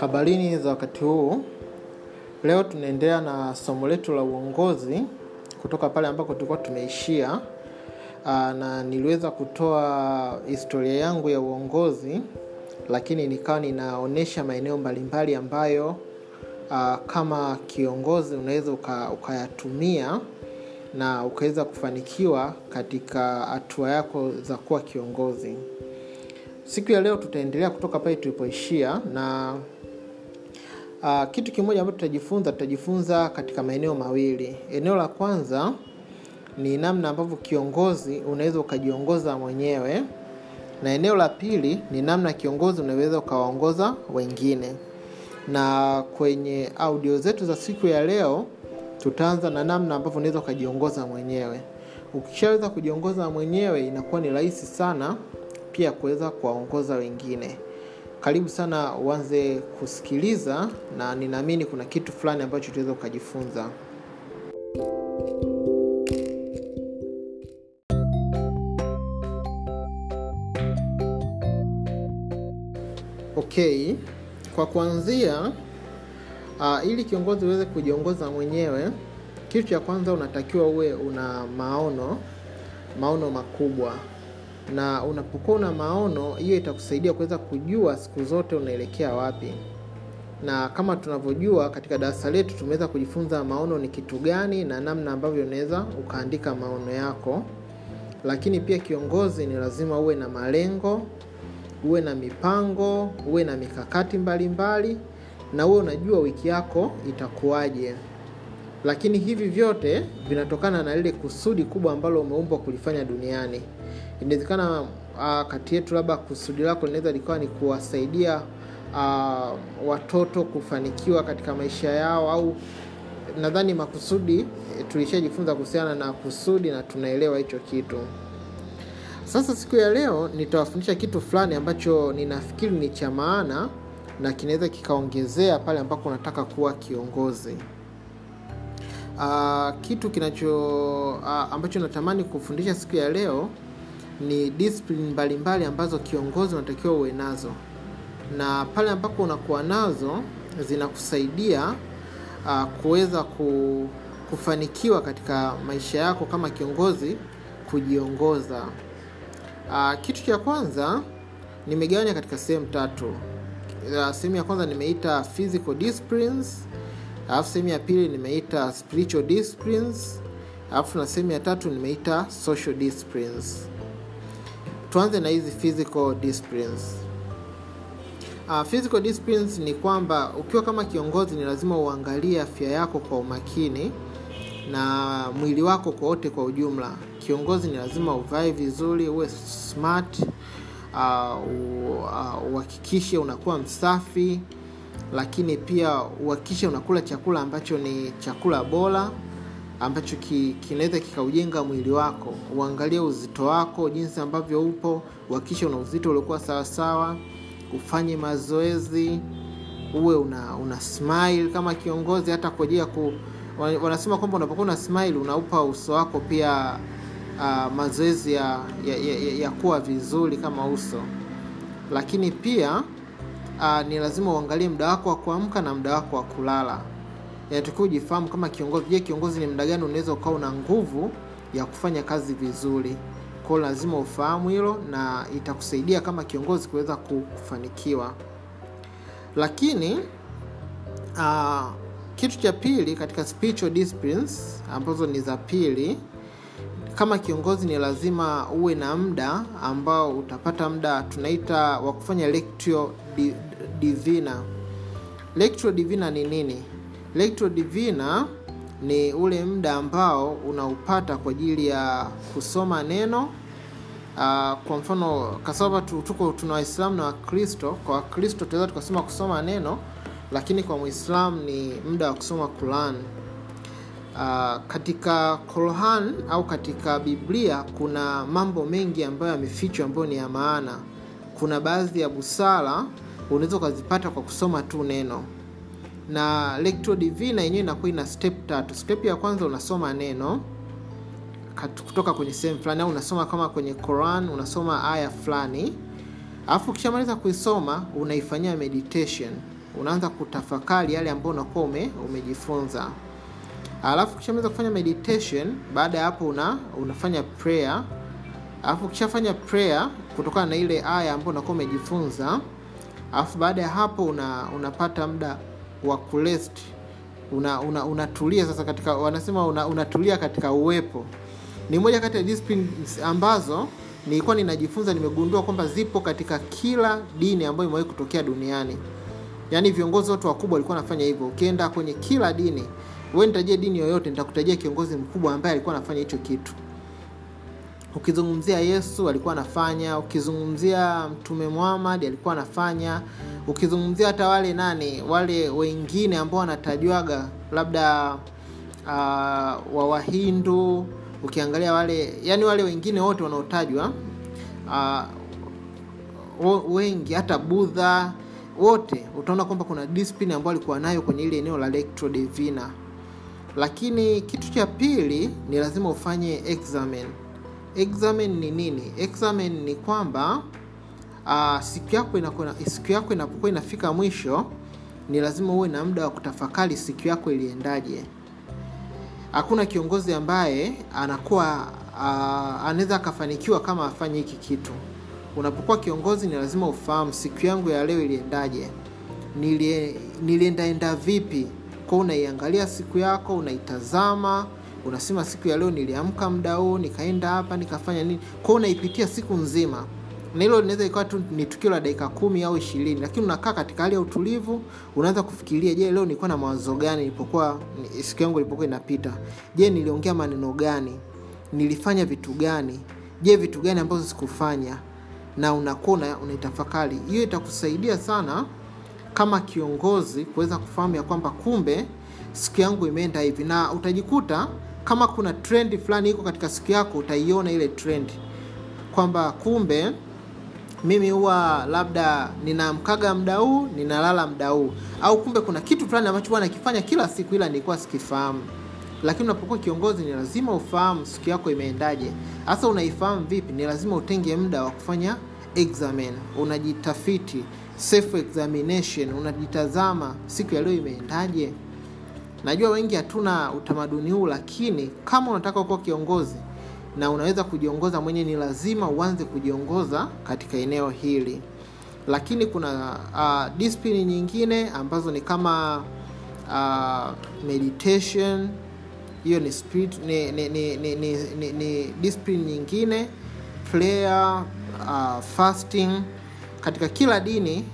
Habarini za wakati huu. Leo tunaendelea na somo letu la uongozi kutoka pale ambako tulikuwa tumeishia. Na niliweza kutoa historia yangu ya uongozi, lakini nikawa ninaonyesha maeneo mbalimbali ambayo aa, kama kiongozi unaweza uka, ukayatumia na ukaweza kufanikiwa katika hatua yako za kuwa kiongozi. Siku ya leo tutaendelea kutoka pale tulipoishia na uh, kitu kimoja ambacho tutajifunza tutajifunza katika maeneo mawili. Eneo la kwanza ni namna ambavyo kiongozi unaweza ukajiongoza mwenyewe, na eneo la pili ni namna kiongozi unaweza ukawaongoza wengine. Na kwenye audio zetu za siku ya leo tutaanza na namna ambavyo unaweza ukajiongoza mwenyewe. Ukishaweza kujiongoza mwenyewe, inakuwa ni rahisi sana pia kuweza kuwaongoza wengine. Karibu sana uanze kusikiliza, na ninaamini kuna kitu fulani ambacho utaweza ukajifunza. Okay, kwa kuanzia uh, ili kiongozi uweze kujiongoza mwenyewe, kitu cha kwanza unatakiwa uwe una maono, maono makubwa na unapokuwa una maono hiyo itakusaidia kuweza kujua siku zote unaelekea wapi. Na kama tunavyojua katika darasa letu tumeweza kujifunza maono ni kitu gani na namna ambavyo unaweza ukaandika maono yako. Lakini pia kiongozi ni lazima uwe na malengo uwe na mipango uwe na mikakati mbalimbali mbali, na uwe unajua wiki yako itakuwaje. Lakini hivi vyote vinatokana na lile kusudi kubwa ambalo umeumbwa kulifanya duniani inawezekana uh, kati yetu labda kusudi lako linaweza likawa ni kuwasaidia uh, watoto kufanikiwa katika maisha yao au nadhani makusudi tulishajifunza kuhusiana na kusudi na tunaelewa hicho kitu. Sasa siku ya leo nitawafundisha kitu fulani ambacho ninafikiri ni cha maana na kinaweza kikaongezea pale ambako unataka kuwa kiongozi. Uh, kitu kinacho uh, ambacho natamani kufundisha siku ya leo ni discipline mbalimbali ambazo kiongozi unatakiwa uwe nazo. Na pale ambapo unakuwa nazo zinakusaidia uh, kuweza ku, kufanikiwa katika maisha yako kama kiongozi kujiongoza. Uh, kitu cha kwanza nimegawanya katika sehemu tatu. Uh, sehemu ya kwanza nimeita physical disciplines alafu sehemu ya pili nimeita spiritual disciplines alafu na sehemu ya tatu nimeita social disciplines tuanze na hizi physical disciplines. Uh, physical disciplines ni kwamba ukiwa kama kiongozi ni lazima uangalie afya yako kwa umakini na mwili wako kwa wote kwa ujumla. Kiongozi ni lazima uvae vizuri uwe smart uhakikishe uh, uh, unakuwa msafi lakini pia uhakikishe unakula chakula ambacho ni chakula bora ambacho ki, kinaweza kikaujenga mwili wako. Uangalie uzito wako jinsi ambavyo upo uhakikishe una uzito uliokuwa sawasawa ufanye mazoezi uwe una, una smile kama kiongozi hata kwa ajili ya ku wanasema kwamba unapokuwa una smile unaupa uso wako pia uh, mazoezi ya, ya, ya, ya kuwa vizuri kama uso. Lakini pia uh, ni lazima uangalie muda wako wa kuamka na muda wako wa kulala inatakiwa ujifahamu kama kiongozi je kiongozi ni muda gani unaweza ukawa una nguvu ya kufanya kazi vizuri? Kwao lazima ufahamu hilo na itakusaidia kama kiongozi kuweza kufanikiwa. Lakini uh, kitu cha pili katika ambazo ni za pili kama kiongozi ni lazima uwe na muda ambao utapata muda tunaita wa kufanya divina. Divina ni nini lectio divina ni ule muda ambao unaupata kwa ajili ya kusoma neno. Uh, kwa mfano kasaba tuko tuna waislamu na wakristo kwa wakristo tunaweza tukasema kusoma neno lakini kwa mwislamu ni muda wa kusoma quran. Uh, katika Qur'an au katika Biblia kuna mambo mengi ambayo yamefichwa ambayo ni ya maana. Kuna baadhi ya busara unaweza ukazipata kwa kusoma tu neno, na lectio divina yenyewe inakuwa ina step tatu. Step ya kwanza unasoma neno kutoka kwenye sehemu fulani, au unasoma kama kwenye Quran unasoma aya fulani, alafu ukishamaliza kuisoma unaifanyia meditation. Unaanza kutafakari yale ambayo unakuwa ume, umejifunza. Alafu ukishamaliza kufanya meditation baada ya hapo una, unafanya prayer. Alafu ukishafanya prayer kutokana na ile aya ambayo unakuwa umejifunza alafu baada ya hapo una, unapata muda wa kurest una, una, unatulia sasa katika wanasema una, unatulia katika uwepo. Ni moja kati ya ambazo nilikuwa ninajifunza nimegundua kwamba zipo katika kila dini ambayo imewahi kutokea duniani. Yaani viongozi wote wakubwa walikuwa wanafanya hivyo. Ukienda kwenye kila dini we nitajia dini yoyote nitakutajia kiongozi mkubwa ambaye alikuwa anafanya hicho kitu ukizungumzia yesu alikuwa anafanya. Ukizungumzia mtume muhammad alikuwa anafanya. Ukizungumzia hata wale nani wale wengine ambao wanatajwaga labda uh, wa wahindu ukiangalia wale yani wale wengine wote wanaotajwa uh, wengi hata budha wote utaona kwamba kuna discipline ambayo alikuwa nayo kwenye ile eneo la lectio divina. Lakini kitu cha pili ni lazima ufanye examen examen ni nini? Examen ni kwamba uh, siku yako siku yako inapokuwa inafika mwisho ni lazima uwe na muda wa kutafakari siku yako iliendaje. Hakuna kiongozi ambaye anakuwa uh, anaweza akafanikiwa kama afanye hiki kitu. Unapokuwa kiongozi ni lazima ufahamu siku yangu ya leo iliendaje. Nilie, niliendaenda vipi? Kwao unaiangalia siku yako unaitazama unasema siku ya leo niliamka muda huu nikaenda hapa nikafanya nini? Kwao unaipitia siku nzima. Na hilo linaweza ikawa tu ni tukio la dakika kumi au ishirini lakini unakaa katika hali ya utulivu unaanza kufikiria je leo nilikuwa na mawazo gani nilipokuwa siku yangu ilipokuwa inapita? Je niliongea maneno gani? Nilifanya vitu gani? Je vitu gani ambazo sikufanya? Na unakuwa unaitafakari. Hiyo itakusaidia sana kama kiongozi kuweza kufahamu ya kwamba kumbe siku yangu imeenda hivi. Na utajikuta kama kuna trend fulani iko katika siku yako utaiona ile trend. Kwamba kumbe mimi huwa labda ninaamkaga mda huu ninalala mda huu. Au kumbe kuna kitu fulani ambacho huwa nakifanya kila siku ila nilikuwa sikifahamu. Lakini unapokuwa kiongozi ni lazima ufahamu siku yako imeendaje. Hasa unaifahamu vipi ni lazima utenge muda wa kufanya examen. Unajitafiti self examination unajitazama siku ya leo imeendaje najua wengi hatuna utamaduni huu lakini kama unataka kuwa kiongozi na unaweza kujiongoza mwenye ni lazima uanze kujiongoza katika eneo hili. Lakini kuna uh, discipline nyingine ambazo ni kama uh, meditation. Hiyo ni, spirit, ni, ni, ni, ni, ni, ni, ni discipline nyingine. Prayer uh, fasting. Katika kila dini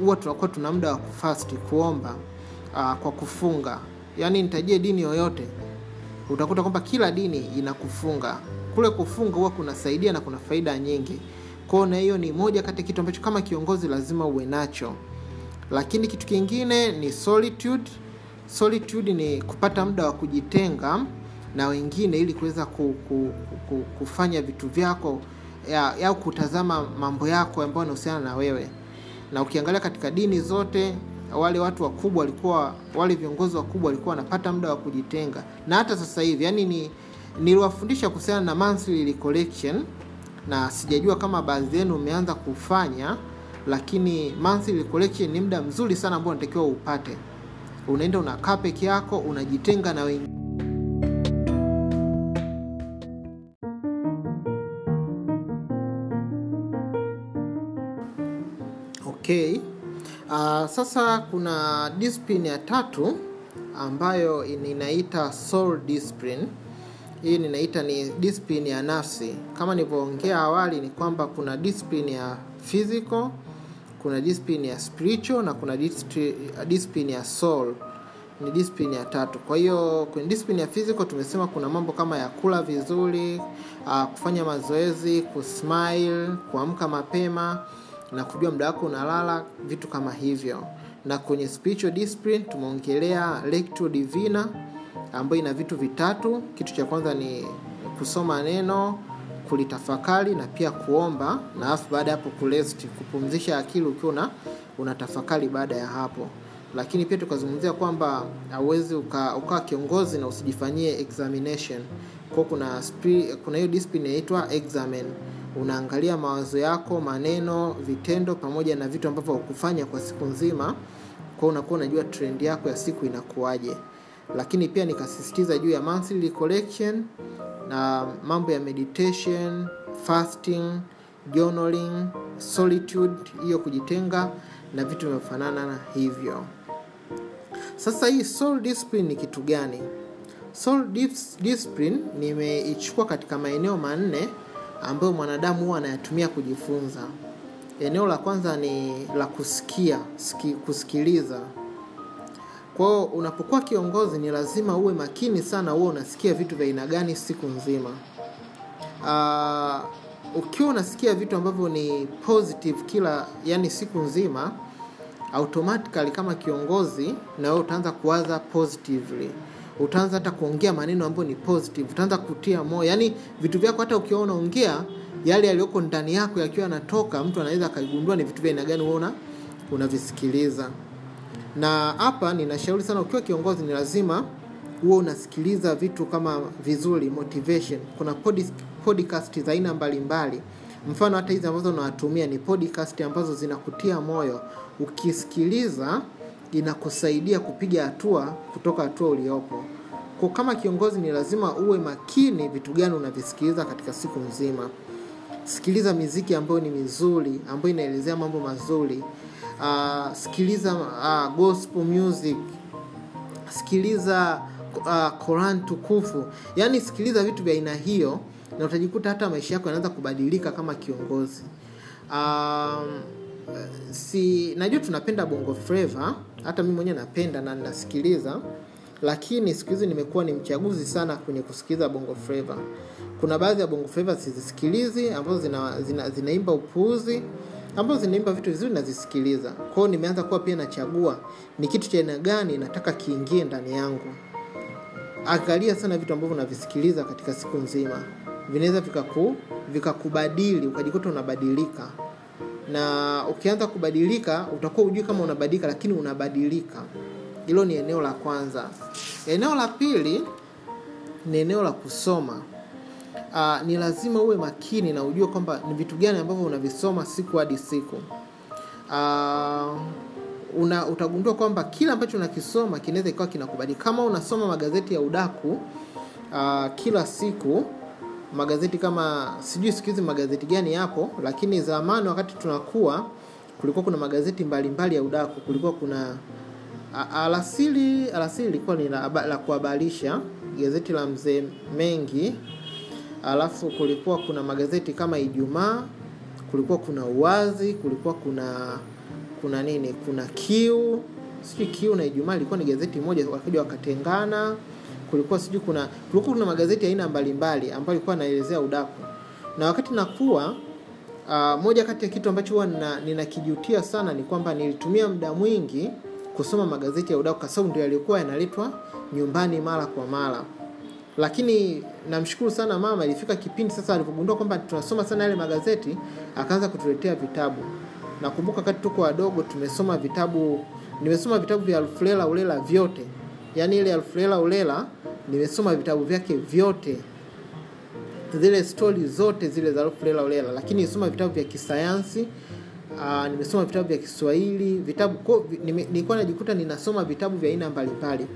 huwa uh, tunakuwa tuna muda wa kufasti kuomba uh, kwa kufunga. Yaani nitajie dini yoyote utakuta kwamba kila dini ina kufunga kule kufunga huwa kunasaidia na kuna faida nyingi. Kwao na hiyo ni moja kati ya kitu ambacho kama kiongozi lazima uwe nacho. Lakini kitu kingine ni solitude. Solitude ni kupata muda wa kujitenga na wengine ili kuweza ku, ku, ku, kufanya vitu vyako au kutazama mambo yako ambayo yanahusiana na wewe. Na ukiangalia katika dini zote wale watu wakubwa walikuwa wale viongozi wakubwa walikuwa wanapata muda wa kujitenga. Na hata sasa hivi yani ni niliwafundisha kuhusiana na monthly recollection na sijajua kama baadhi yenu umeanza kufanya lakini monthly recollection ni muda mzuri sana ambao unatakiwa upate. Unaenda unakaa peke yako unajitenga na wengine. Okay uh, sasa kuna discipline ya tatu ambayo inaita soul discipline. Hii ninaita ni discipline ya nafsi. Kama nilivyoongea awali ni kwamba kuna discipline ya physical kuna discipline ya spiritual na kuna discipline ya soul. Ni discipline ya tatu. Kwa hiyo kwenye discipline ya physical tumesema kuna mambo kama ya kula vizuri uh, kufanya mazoezi kusmile kuamka mapema na kujua muda wako unalala vitu kama hivyo. Na kwenye discipline tumeongelea divina ambayo ina vitu vitatu. Kitu cha kwanza ni kusoma neno kulitafakari na pia kuomba. Na alafu baada ya hapo kurest kupumzisha akili ukiwa una unatafakari baada ya hapo. Lakini pia tukazungumzia kwamba hauwezi ukawa uka kiongozi na usijifanyie examination. Spi, kuna hiyo discipline inaitwa examen unaangalia mawazo yako maneno vitendo pamoja na vitu ambavyo hukufanya kwa siku nzima kwa unakuwa unajua trend yako ya siku inakuwaje. Lakini pia nikasisitiza juu ya monthly collection na mambo ya meditation fasting journaling solitude hiyo kujitenga na vitu vinavyofanana na hivyo. Sasa hii soul discipline ni kitu gani? Soul discipline nimeichukua katika maeneo manne ambayo mwanadamu huwa anayatumia kujifunza. Eneo la kwanza ni la kusikia siki, kusikiliza. Kwao unapokuwa kiongozi ni lazima uwe makini sana uwe unasikia vitu vya aina gani siku nzima. Uh, ukiwa unasikia vitu ambavyo ni positive kila yani siku nzima automatically kama kiongozi na wewe utaanza kuwaza positively utaanza hata kuongea maneno ambayo ni positive. Utaanza kutia moyo. Yani vitu vyako hata ukiwa unaongea yale yaliyoko ndani yako yakiwa yanatoka mtu anaweza akagundua ni vitu vya aina gani wewe unavisikiliza. Na hapa ninashauri sana ukiwa kiongozi ni lazima huwe unasikiliza vitu kama vizuri motivation. Kuna podcast za aina mbalimbali. Mfano hata hizi ambazo unawatumia ni podcast ambazo zinakutia moyo. Ukisikiliza inakusaidia kupiga hatua kutoka hatua uliopo. Kwa kama kiongozi ni lazima uwe makini vitu gani unavisikiliza katika siku nzima. Sikiliza miziki ambayo ni mizuri ambayo inaelezea mambo mazuri. Uh, sikiliza uh, gospel music. Sikiliza uh, tukufu. Yaani sikiliza vitu vya aina hiyo na utajikuta hata maisha yako yanaanza kubadilika kama kiongozi. Um, si najua tunapenda bongo flava hata mi mwenyewe napenda na ninasikiliza lakini siku hizi nimekuwa ni mchaguzi sana kwenye kusikiliza bongo flava. Kuna baadhi ya bongo flava sizisikilizi ambazo zina, zina, zinaimba upuuzi ambazo zinaimba vitu vizuri nazisikiliza kwao nimeanza kuwa pia nachagua ni kitu cha aina gani nataka kiingie ndani yangu. Angalia sana vitu ambavyo unavisikiliza katika siku nzima. Vinaweza vikaku vikakubadili ukajikuta unabadilika na ukianza kubadilika utakuwa ujui kama unabadilika lakini unabadilika. Hilo ni eneo la kwanza. Eneo la pili ni eneo la kusoma. Uh, ni lazima uwe makini na ujue kwamba ni vitu gani ambavyo unavisoma siku hadi siku. Uh, una, utagundua kwamba kila ambacho unakisoma kinaweza ikawa kinakubadilika kama unasoma magazeti ya udaku uh, kila siku magazeti kama sijui siku hizi magazeti gani yapo lakini zamani wakati tunakuwa kulikuwa kuna magazeti mbalimbali mbali ya udaku. Kulikuwa kuna a- alasili alasili ilikuwa ni la, la kuhabarisha gazeti la mzee mengi. Alafu kulikuwa kuna magazeti kama ijumaa kulikuwa kuna uwazi kulikuwa kuna kuna nini kuna kiu. Sijui kiu na ijumaa ilikuwa ni gazeti moja wakaja wakatengana kulikuwa sijui kuna kulikuwa kuna magazeti aina mbalimbali ambayo ilikuwa naelezea udaku. Na wakati nakuwa uh, moja kati ya kitu ambacho huwa ninakijutia sana ni kwamba nilitumia muda mwingi kusoma magazeti ya udaku kwa sababu ndio yalikuwa yanaletwa nyumbani mara kwa mara. Lakini namshukuru sana mama ilifika kipindi sasa alipogundua kwamba tunasoma sana yale magazeti akaanza kutuletea vitabu. Nakumbuka wakati tuko wadogo tumesoma vitabu nimesoma vitabu vya alfrela ulela vyote yaani ile Alfulela ulela nimesoma vitabu vyake vyote. Zile stori zote zile za Alfulela ulela. Lakini nimesoma vitabu vya kisayansi uh, nimesoma vitabu vya kiswahili vitabu ko, nime, nilikuwa najikuta ninasoma vitabu vya aina mbalimbali.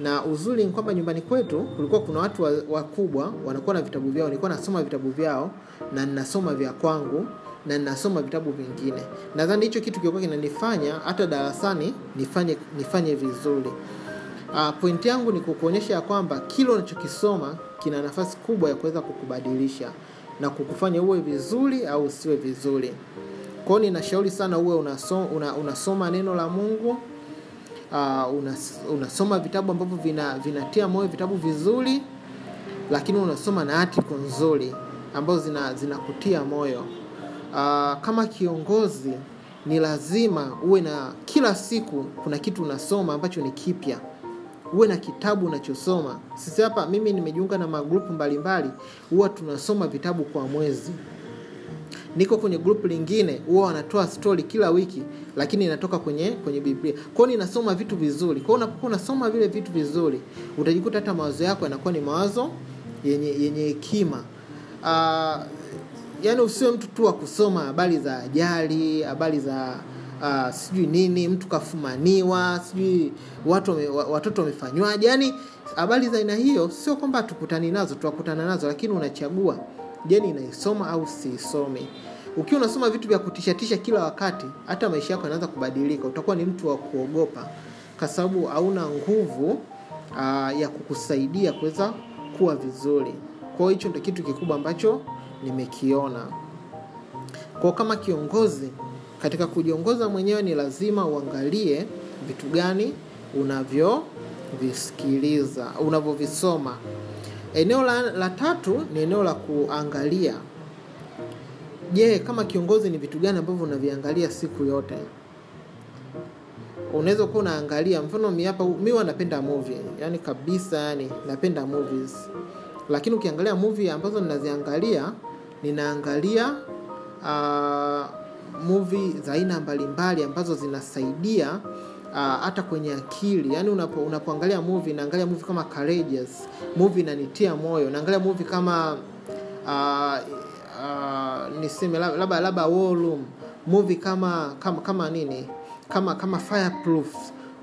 Na uzuri ni kwamba nyumbani kwetu kulikuwa kuna watu wa- wanakuwa na vitabu vyao. Nilikuwa nasoma vitabu vyao na ninasoma vya kwangu na ninasoma vitabu vingine. Nadhani hicho kitu kilikuwa kinanifanya hata darasani nifanye nifanye vizuri uh, pointi yangu ni kukuonyesha ya kwamba kile unachokisoma kina nafasi kubwa ya kuweza kukubadilisha na kukufanya uwe vizuri au usiwe vizuri. Kwao ninashauri sana uwe unasoma, una, unasoma neno la mungu uh, unas, unasoma vitabu ambavyo vina, vinatia moyo vitabu vizuri lakini unasoma na article nzuri ambazo zina zinakutia moyo. Uh, kama kiongozi ni lazima uwe na kila siku kuna kitu unasoma ambacho ni kipya uwe na kitabu unachosoma. Sisi hapa mimi nimejiunga na magrupu mbalimbali huwa tunasoma vitabu kwa mwezi. Niko kwenye grupu lingine huwa wanatoa stori kila wiki lakini inatoka kwenye kwenye biblia. Kwao ninasoma vitu vizuri. Kwao unapokuwa unasoma vile vitu vizuri utajikuta hata mawazo yako yanakuwa ni mawazo yenye yenye hekima. Uh, yani usiwe mtu tu wa kusoma habari za ajali habari za uh, sijui nini mtu kafumaniwa sijui watu watoto wamefanywaje. Yani habari za aina hiyo sio kwamba hatukutani nazo tuwakutana nazo lakini unachagua. Je ninaisoma au siisome ukiwa unasoma vitu vya kutishatisha kila wakati hata maisha yako yanaanza kubadilika. Utakuwa ni mtu wa kuogopa kwa sababu hauna nguvu uh, ya kukusaidia kuweza kuwa vizuri. Kwa hicho ndio kitu kikubwa ambacho nimekiona. Kwa kama kiongozi katika kujiongoza mwenyewe ni lazima uangalie vitu gani unavyovisikiliza unavyovisoma. Eneo la, la tatu ni eneo la kuangalia. Je kama kiongozi ni vitu gani ambavyo unaviangalia siku yote? Unaweza kuwa unaangalia mfano mi mi huwa napenda movie yani kabisa yani napenda movies. Lakini ukiangalia movie ambazo ninaziangalia ninaangalia uh, movie za aina mbalimbali ambazo zinasaidia uh, hata kwenye akili. Yani unapo, unapoangalia movie naangalia movie kama courageous movie inanitia moyo. Naangalia movie kama uh, uh, niseme labda labda war movie kama kama kama nini? Kama kama fireproof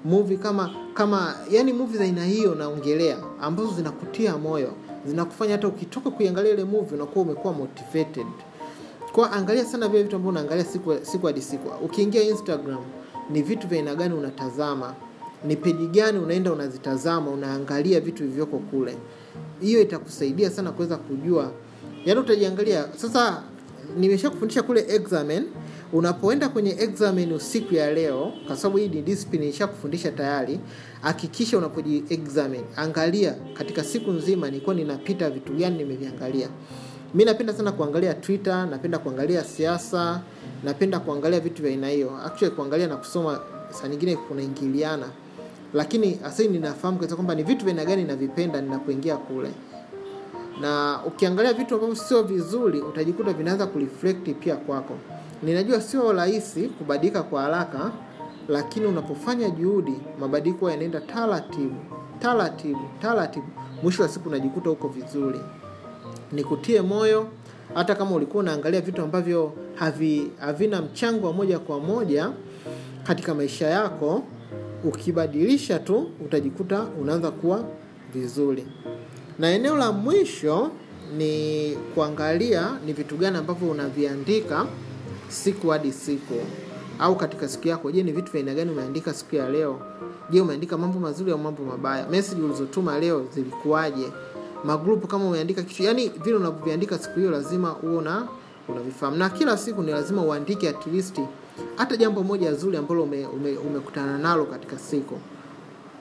movie kama kama yani movie za aina hiyo naongelea ambazo zinakutia moyo. Zinakufanya hata ukitoka kuiangalia ile movie unakuwa umekuwa motivated kwa angalia sana vile vitu ambavyo unaangalia siku siku hadi siku. Ukiingia instagram ni vitu vya aina gani unatazama? Ni peji gani unaenda unazitazama unaangalia vitu vilivyoko kule. Hiyo itakusaidia sana kuweza kujua. Yaani utajiangalia. Sasa nimesha kufundisha kule examen. Unapoenda kwenye examen usiku ya leo kwa sababu hii ni discipline nishakufundisha tayari hakikisha unapoji angalia katika siku nzima nilikuwa ninapita vitu gani nimeviangalia mi napenda sana kuangalia twitter napenda kuangalia siasa napenda kuangalia vitu vya aina hiyo. Actually kuangalia na kusoma saa nyingine kunaingiliana. Lakini asai ninafahamu kabisa kwamba ni vitu vya aina gani navipenda ninapoingia kule. Na ukiangalia vitu ambavyo sio vizuri utajikuta vinaanza kureflect pia kwako. Ninajua sio rahisi kubadilika kwa haraka lakini unapofanya juhudi mabadiliko yanaenda taratibu taratibu taratibu. Mwisho wa siku unajikuta huko vizuri nikutie moyo. Hata kama ulikuwa unaangalia vitu ambavyo havi, havina mchango wa moja kwa moja katika maisha yako ukibadilisha tu utajikuta unaanza kuwa vizuri. Na eneo la mwisho ni kuangalia ni vitu gani ambavyo unaviandika siku hadi siku. Au katika siku yako je ni vitu vya aina gani umeandika siku ya leo? Je umeandika mambo mazuri au mambo mabaya? Message ulizotuma leo zilikuwaje magrupu kama umeandika kitu. Yani vile unavyoviandika siku hiyo lazima uwe una unavifahamu. Na kila siku ni lazima uandike at least hata jambo moja zuri ambalo umekutana ume, ume nalo katika siku.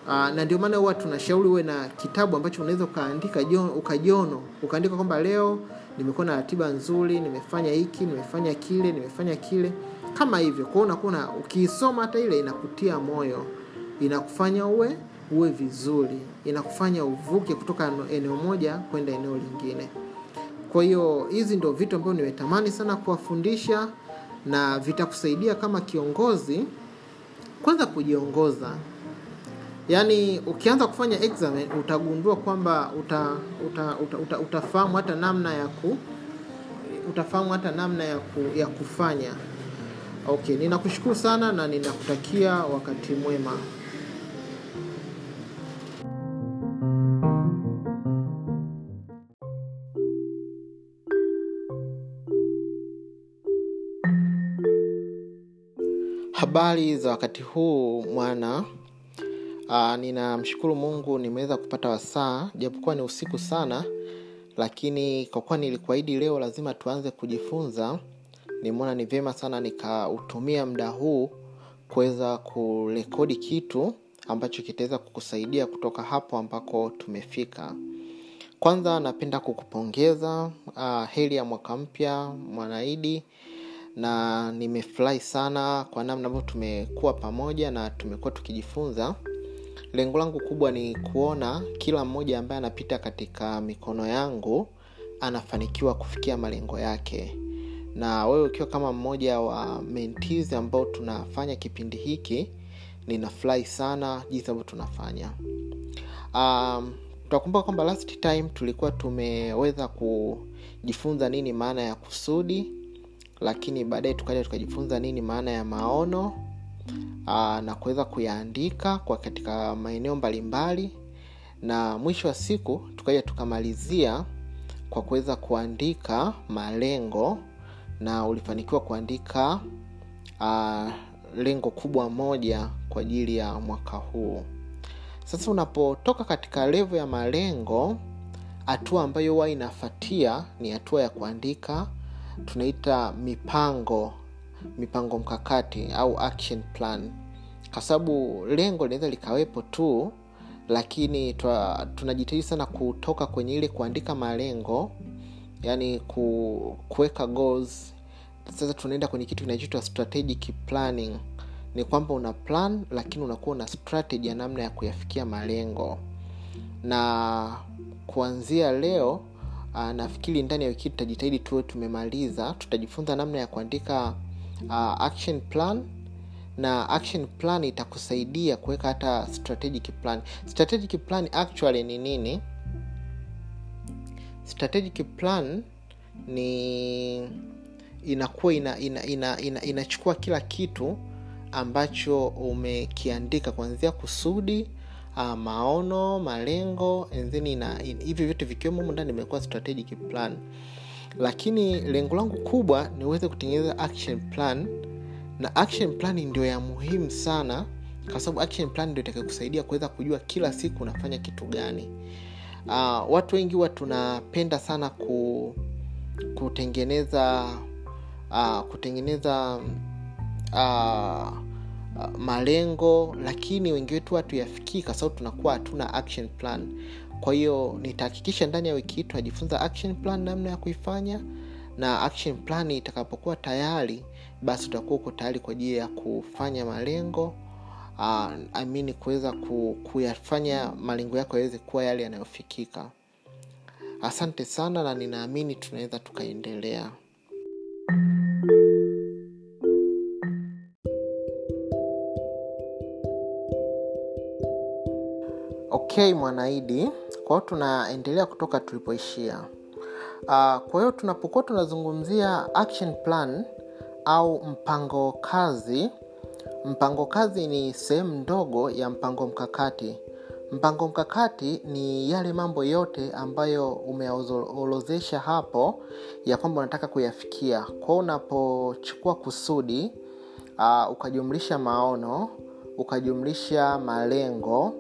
Uh, na ndio maana huwa tunashauri uwe na kitabu ambacho unaweza ukaandika ukajono. Ukaandika kwamba leo nimekuwa na ratiba nzuri nimefanya hiki nimefanya kile nimefanya kile. Kama hivyo kwao unakuwa ukiisoma hata ile inakutia moyo. Inakufanya uwe uwe vizuri inakufanya uvuke kutoka eneo moja kwenda eneo lingine. Kwa hiyo hizi ndio vitu ambavyo nimetamani sana kuwafundisha na vitakusaidia kama kiongozi kwanza kujiongoza. Yaani ukianza kufanya examen utagundua kwamba uta, uta, uta, uta, utafahamu hata namna ya ku utafahamu hata namna ya, ku, ya kufanya. Okay ninakushukuru sana na ninakutakia wakati mwema habari za wakati huu mwana. Aa, ninamshukuru mungu nimeweza kupata wasaa japokuwa ni usiku sana lakini kwa kuwa nilikuahidi leo lazima tuanze kujifunza nimeona ni vyema sana nikautumia muda huu kuweza kurekodi kitu ambacho kitaweza kukusaidia kutoka hapo ambako tumefika. Kwanza napenda kukupongeza uh, heri ya mwaka mpya mwanaidi na nimefurahi sana kwa namna ambavyo tumekuwa pamoja na tumekuwa tukijifunza. Lengo langu kubwa ni kuona kila mmoja ambaye anapita katika mikono yangu anafanikiwa kufikia malengo yake. Na wewe ukiwa kama mmoja wa mentees ambao tunafanya kipindi hiki ninafurahi sana jinsi ambavyo tunafanya. Um, tutakumbuka kwamba last time tulikuwa tumeweza kujifunza nini maana ya kusudi lakini baadaye tukaja tukajifunza nini maana ya maono aa, na kuweza kuyaandika kwa katika maeneo mbalimbali. Na mwisho wa siku tukaja tukamalizia kwa kuweza kuandika malengo na ulifanikiwa kuandika aa, lengo kubwa moja kwa ajili ya mwaka huu. Sasa unapotoka katika levo ya malengo hatua ambayo huwa inafatia ni hatua ya kuandika tunaita mipango mipango mkakati au action plan. Kwa sababu lengo linaweza likawepo tu lakini tunajitahidi sana kutoka kwenye ile kuandika malengo yani ku, kuweka goals. Sasa tunaenda kwenye kitu kinachoitwa strategic planning. Ni kwamba una plan lakini unakuwa una strategy ya namna ya kuyafikia malengo. Na kuanzia leo uh, nafikiri ndani ya wiki tutajitahidi tuwe tumemaliza. Tutajifunza namna ya kuandika uh, action plan na action plan itakusaidia kuweka hata strategic plan. Strategic plan actually ni nini? Strategic plan ni inakuwa ina, ina, ina, ina, inachukua kila kitu ambacho umekiandika kuanzia kusudi uh, maono malengo and then hivi vyote vikiwemo humu ndani imekuwa strategic plan. Lakini lengo langu kubwa ni uweze kutengeneza action plan na action plan ndio ya muhimu sana kwa sababu action plan ndio itakayokusaidia kuweza kujua kila siku unafanya kitu gani. Uh, watu wengi huwa tunapenda sana ku, kutengeneza uh, kutengeneza uh, uh, malengo lakini wengi wetu hatuyafikii kwa sababu tunakuwa hatuna action plan. Kwa hiyo nitahakikisha ndani ya wiki hii tunajifunza action plan namna ya kuifanya na action plan itakapokuwa tayari basi utakuwa uko tayari kwa ajili ya kufanya malengo uh, amini kuweza ku, kuyafanya malengo yako yaweze kuwa yale yanayofikika. Asante sana na ninaamini tunaweza tukaendelea okay mwanaidi kwao tunaendelea kutoka tulipoishia. Uh, kwa hiyo tunapokuwa tunazungumzia action plan au mpango kazi mpango kazi ni sehemu ndogo ya mpango mkakati. Mpango mkakati ni yale mambo yote ambayo umeorozesha hapo ya kwamba unataka kuyafikia. Kwao unapochukua kusudi uh, ukajumlisha maono ukajumlisha malengo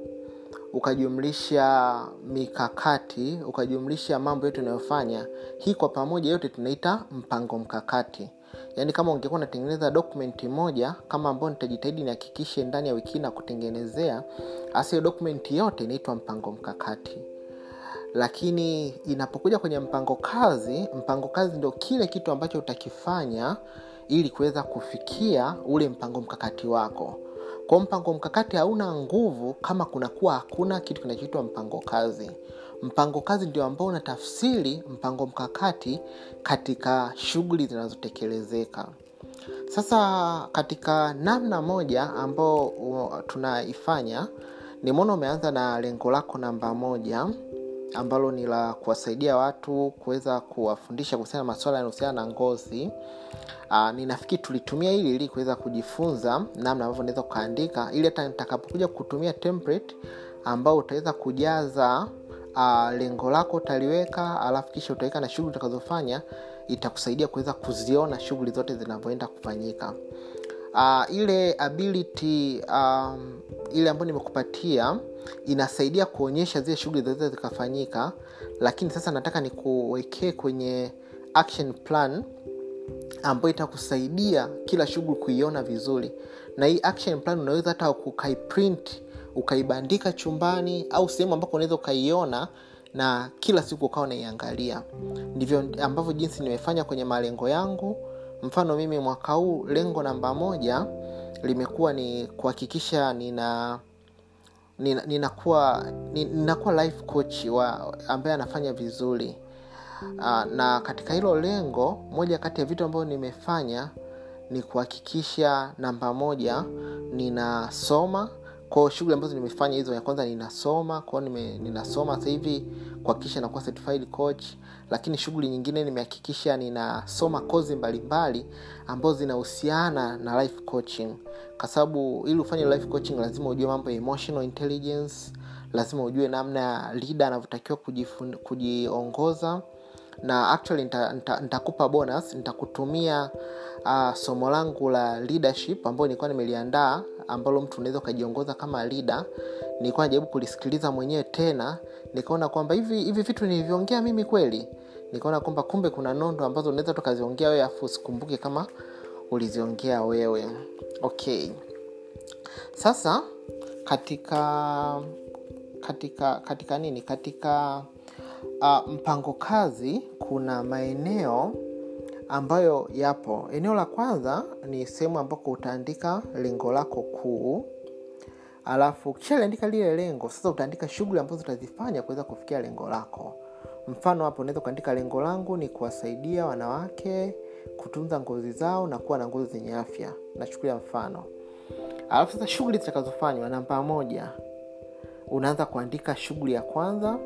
ukajumlisha mikakati ukajumlisha mambo yote unayofanya hii kwa pamoja yote tunaita mpango mkakati. Yaani kama ungekuwa unatengeneza dokumenti moja kama ambayo nitajitahidi nihakikishe ndani ya wiki na kutengenezea hasa hiyo dokumenti yote inaitwa mpango mkakati. Lakini inapokuja kwenye mpango kazi mpango kazi ndio kile kitu ambacho utakifanya ili kuweza kufikia ule mpango mkakati wako kwa mpango mkakati hauna nguvu kama kunakuwa hakuna kitu kinachoitwa mpango kazi. Mpango kazi ndio ambao unatafsiri mpango mkakati katika shughuli zinazotekelezeka. Sasa katika namna moja ambao tunaifanya nimeona umeanza na lengo lako namba moja ambalo ni la kuwasaidia watu kuweza kuwafundisha kuhusiana na maswala yanahusiana na ngozi. Uh, ninafikiri tulitumia hili ili kuweza kujifunza namna ambavyo unaweza kukaandika ili hata nitakapokuja kutumia template ambao utaweza kujaza uh, lengo lako utaliweka alafu kisha utaweka na shughuli utakazofanya itakusaidia kuweza kuziona shughuli zote zinavyoenda kufanyika uh, ile ability um, ile ambayo nimekupatia inasaidia kuonyesha zile shughuli zinaweza zikafanyika lakini sasa nataka nikuwekee kwenye action plan ambayo itakusaidia kila shughuli kuiona vizuri. Na hii action plan unaweza hata ukaiprint ukaibandika chumbani au sehemu ambako unaweza ukaiona na kila siku ukawa unaiangalia. Ndivyo ambavyo jinsi nimefanya kwenye malengo yangu mfano mimi mwaka huu lengo namba moja limekuwa ni kuhakikisha nina ninakuwa nina ninakuwa life coach wa ambaye anafanya vizuri. Uh, na katika hilo lengo moja kati ya vitu ambavyo nimefanya ni kuhakikisha namba moja ninasoma. Kwao shughuli ambazo nimefanya hizo ya kwanza ninasoma kwao ninasoma sasa hivi kuhakikisha nakuwa certified coach lakini shughuli nyingine nimehakikisha ninasoma kozi mbalimbali ambazo zinahusiana na life coaching. Kwa sababu ili ufanye life coaching lazima ujue mambo ya emotional intelligence lazima ujue namna ya lida anavyotakiwa kujiongoza. Na actually nitakupa nita, nita bonus nitakutumia uh, somo langu la leadership ambayo nilikuwa nimeliandaa ambalo mtu unaweza ukajiongoza kama leader nilikuwa najaribu kulisikiliza mwenyewe tena nikaona kwamba hivi hivi vitu nilivyoongea mimi kweli nikaona kwamba kumbe kuna nondo ambazo unaweza tukaziongea wewe afu usikumbuke kama uliziongea wewe. Okay. Sasa katika katika katika nini? Katika uh, mpango kazi kuna maeneo ambayo yapo. Eneo la kwanza ni sehemu ambako utaandika lengo lako kuu alafu ukishaliandika lile lengo sasa utaandika shughuli ambazo utazifanya kuweza kufikia lengo lako. Mfano hapo unaweza ukaandika lengo langu ni kuwasaidia wanawake kutunza ngozi zao na kuwa na ngozi zenye afya. Nachukulia mfano. Alafu sasa shughuli zitakazofanywa namba moja unaanza kuandika shughuli ya kwanza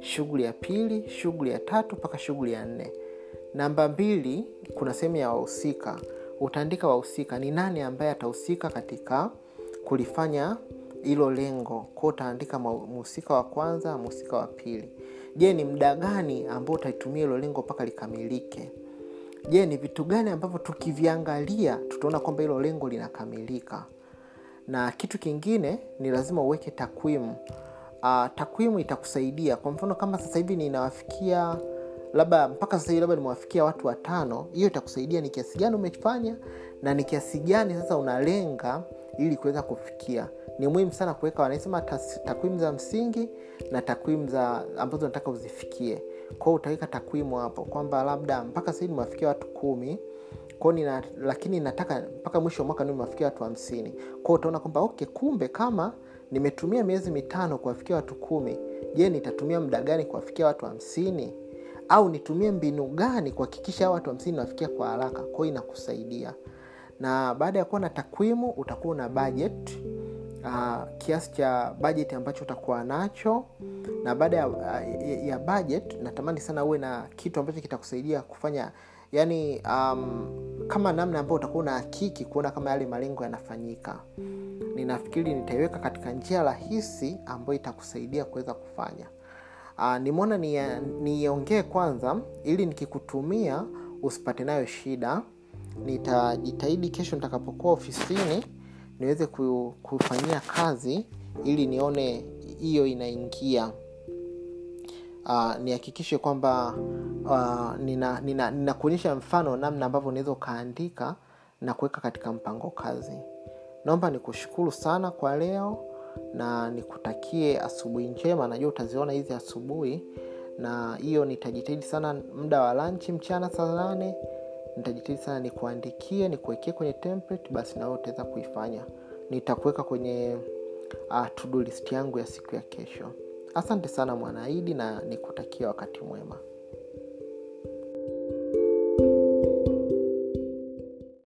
shughuli ya pili shughuli ya tatu mpaka shughuli ya nne. Namba mbili kuna sehemu ya wahusika. Utaandika wahusika ni nani ambaye atahusika katika kulifanya hilo lengo. Kwao utaandika mhusika wa kwanza mhusika wa pili. Je ni mda gani ambao utaitumia hilo lengo mpaka likamilike? Je ni vitu gani ambavyo tukiviangalia tutaona kwamba hilo lengo linakamilika? Na kitu kingine ni lazima uweke takwimu. Uh, takwimu itakusaidia. Kwa mfano kama sasa hivi ninawafikia labda mpaka sasa hivi labda nimewafikia watu watano hiyo itakusaidia ni kiasi gani umefanya na ni kiasi gani sasa unalenga ili kuweza kufikia. Ni muhimu sana kuweka wanasema takwimu za msingi na takwimu za ambazo nataka uzifikie. Kwao utaweka takwimu hapo kwamba labda mpaka sahii nimewafikia watu kumi kwao nina, lakini nataka mpaka mwisho wa mwaka ni nimewafikia watu hamsini. Kwao utaona kwamba okay kumbe kama nimetumia miezi mitano kuwafikia watu kumi je nitatumia muda gani kuwafikia watu hamsini? Au nitumie mbinu gani kuhakikisha watu hamsini nawafikia kwa haraka? Kwao inakusaidia na baada ya kuwa na takwimu utakuwa na budget uh, kiasi cha budget ambacho utakuwa nacho. Na baada ya, ya budget natamani sana uwe na kitu ambacho kitakusaidia kufanya yani um, kama namna ambayo utakuwa na hakiki kuona kama yale malengo yanafanyika. Ninafikiri nitaiweka katika njia rahisi ambayo itakusaidia kuweza kufanya. Uh, nimeona niongee ni kwanza ili nikikutumia usipate nayo shida nitajitahidi kesho nitakapokuwa ofisini niweze kufanyia kazi ili nione hiyo inaingia. Uh, nihakikishe kwamba uh, ninakuonyesha nina, nina mfano namna ambavyo unaweza ukaandika na kuweka katika mpango kazi. Naomba nikushukuru sana kwa leo na nikutakie asubuhi njema. Najua utaziona hizi asubuhi na hiyo nitajitahidi sana muda wa lanchi mchana saa nane nitajitahidi sana nikuandikie nikuwekee kwenye template basi nawe utaweza kuifanya. Nitakuweka kwenye uh, to list yangu ya siku ya kesho. Asante sana mwanaidi na nikutakia wakati mwema